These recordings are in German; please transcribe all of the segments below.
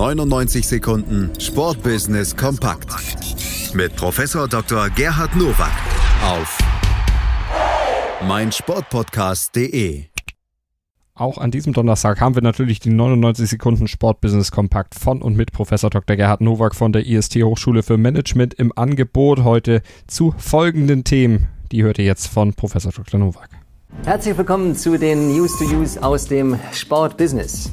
99 Sekunden Sportbusiness kompakt mit Professor Dr. Gerhard Nowak auf meinsportpodcast.de. Auch an diesem Donnerstag haben wir natürlich die 99 Sekunden Sportbusiness Kompakt von und mit Professor Dr. Gerhard Nowak von der IST Hochschule für Management im Angebot heute zu folgenden Themen. Die hört ihr jetzt von Professor Dr. Nowak. Herzlich willkommen zu den News to Use aus dem Sportbusiness.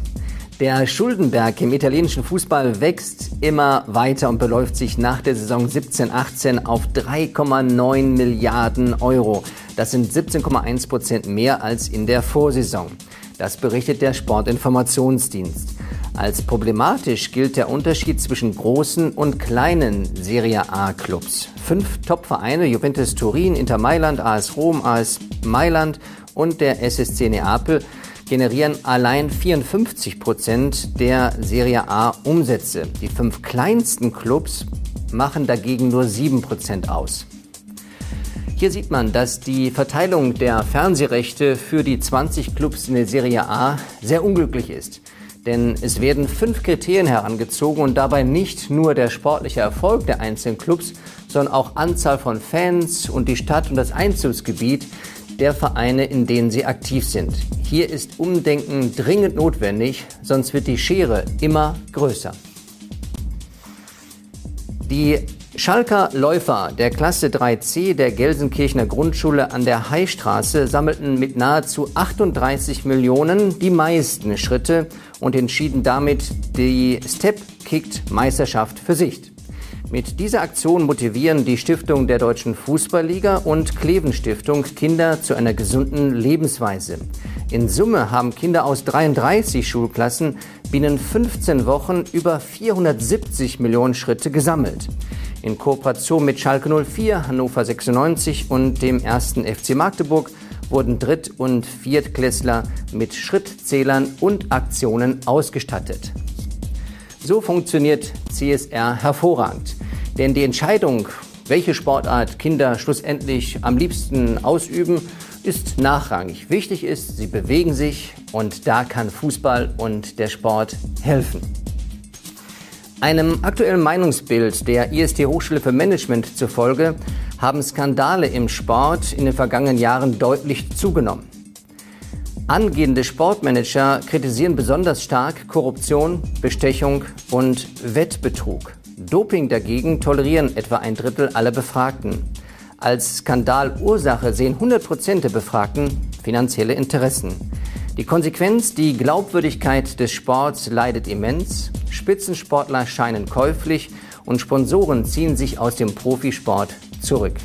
Der Schuldenberg im italienischen Fußball wächst immer weiter und beläuft sich nach der Saison 17-18 auf 3,9 Milliarden Euro. Das sind 17,1 Prozent mehr als in der Vorsaison. Das berichtet der Sportinformationsdienst. Als problematisch gilt der Unterschied zwischen großen und kleinen Serie A Clubs. Fünf Top-Vereine, Juventus Turin, Inter Mailand, AS Rom, AS Mailand und der SSC Neapel, generieren allein 54 Prozent der Serie A Umsätze. Die fünf kleinsten Clubs machen dagegen nur 7 Prozent aus. Hier sieht man, dass die Verteilung der Fernsehrechte für die 20 Clubs in der Serie A sehr unglücklich ist. Denn es werden fünf Kriterien herangezogen und dabei nicht nur der sportliche Erfolg der einzelnen Clubs, sondern auch Anzahl von Fans und die Stadt und das Einzugsgebiet, der Vereine, in denen sie aktiv sind. Hier ist Umdenken dringend notwendig, sonst wird die Schere immer größer. Die Schalker Läufer der Klasse 3c der Gelsenkirchener Grundschule an der Heistraße sammelten mit nahezu 38 Millionen die meisten Schritte und entschieden damit die Step Kicked Meisterschaft für sich. Mit dieser Aktion motivieren die Stiftung der Deutschen Fußballliga und Kleven Stiftung Kinder zu einer gesunden Lebensweise. In Summe haben Kinder aus 33 Schulklassen binnen 15 Wochen über 470 Millionen Schritte gesammelt. In Kooperation mit Schalke 04, Hannover 96 und dem ersten FC Magdeburg wurden Dritt- und Viertklässler mit Schrittzählern und Aktionen ausgestattet. So funktioniert CSR hervorragend. Denn die Entscheidung, welche Sportart Kinder schlussendlich am liebsten ausüben, ist nachrangig. Wichtig ist, sie bewegen sich und da kann Fußball und der Sport helfen. Einem aktuellen Meinungsbild der IST Hochschule für Management zufolge haben Skandale im Sport in den vergangenen Jahren deutlich zugenommen. Angehende Sportmanager kritisieren besonders stark Korruption, Bestechung und Wettbetrug. Doping dagegen tolerieren etwa ein Drittel aller Befragten. Als Skandalursache sehen 100 Prozent der Befragten finanzielle Interessen. Die Konsequenz, die Glaubwürdigkeit des Sports leidet immens, Spitzensportler scheinen käuflich und Sponsoren ziehen sich aus dem Profisport zurück.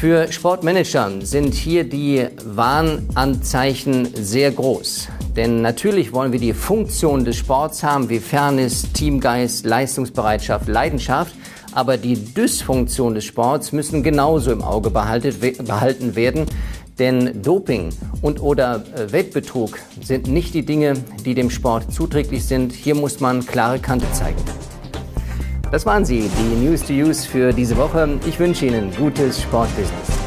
Für Sportmanager sind hier die Warnanzeichen sehr groß. Denn natürlich wollen wir die Funktion des Sports haben, wie Fairness, Teamgeist, Leistungsbereitschaft, Leidenschaft. Aber die Dysfunktion des Sports müssen genauso im Auge behalten werden. Denn Doping und oder äh, Wettbetrug sind nicht die Dinge, die dem Sport zuträglich sind. Hier muss man klare Kante zeigen. Das waren sie, die News to Use für diese Woche. Ich wünsche Ihnen gutes Sportbusiness.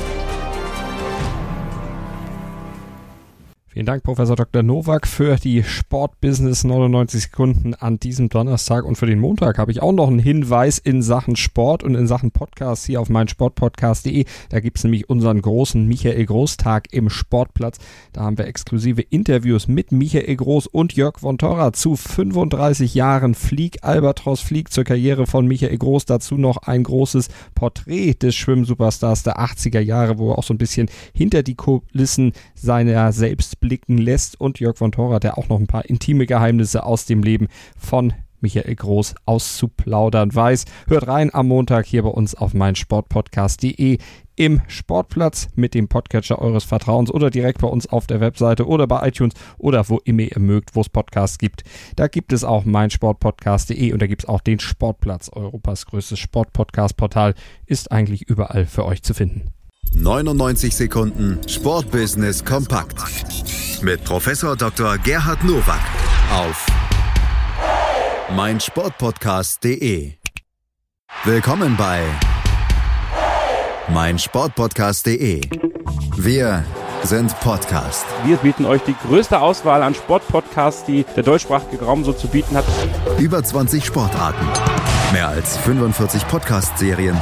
Vielen Dank, Professor Dr. Nowak, für die Sportbusiness 99 Sekunden an diesem Donnerstag. Und für den Montag habe ich auch noch einen Hinweis in Sachen Sport und in Sachen Podcast hier auf meinsportpodcast.de. Da gibt es nämlich unseren großen Michael Groß-Tag im Sportplatz. Da haben wir exklusive Interviews mit Michael Groß und Jörg von Torra zu 35 Jahren Flieg Albatros Flieg zur Karriere von Michael Groß. Dazu noch ein großes Porträt des Schwimmsuperstars der 80er Jahre, wo er auch so ein bisschen hinter die Kulissen seiner selbst blicken lässt und Jörg von Thora, der auch noch ein paar intime Geheimnisse aus dem Leben von Michael Groß auszuplaudern weiß. Hört rein am Montag hier bei uns auf meinsportpodcast.de im Sportplatz mit dem Podcatcher eures Vertrauens oder direkt bei uns auf der Webseite oder bei iTunes oder wo immer ihr mögt, wo es Podcasts gibt. Da gibt es auch meinsportpodcast.de und da gibt es auch den Sportplatz. Europas größtes Sportpodcast-Portal ist eigentlich überall für euch zu finden. 99 Sekunden Sportbusiness kompakt mit Professor Dr. Gerhard Nowak auf meinsportpodcast.de. Willkommen bei meinsportpodcast.de. Wir sind Podcast. Wir bieten euch die größte Auswahl an Sportpodcasts, die der deutschsprachige Raum so zu bieten hat. Über 20 Sportarten, mehr als 45 Podcast-Serien,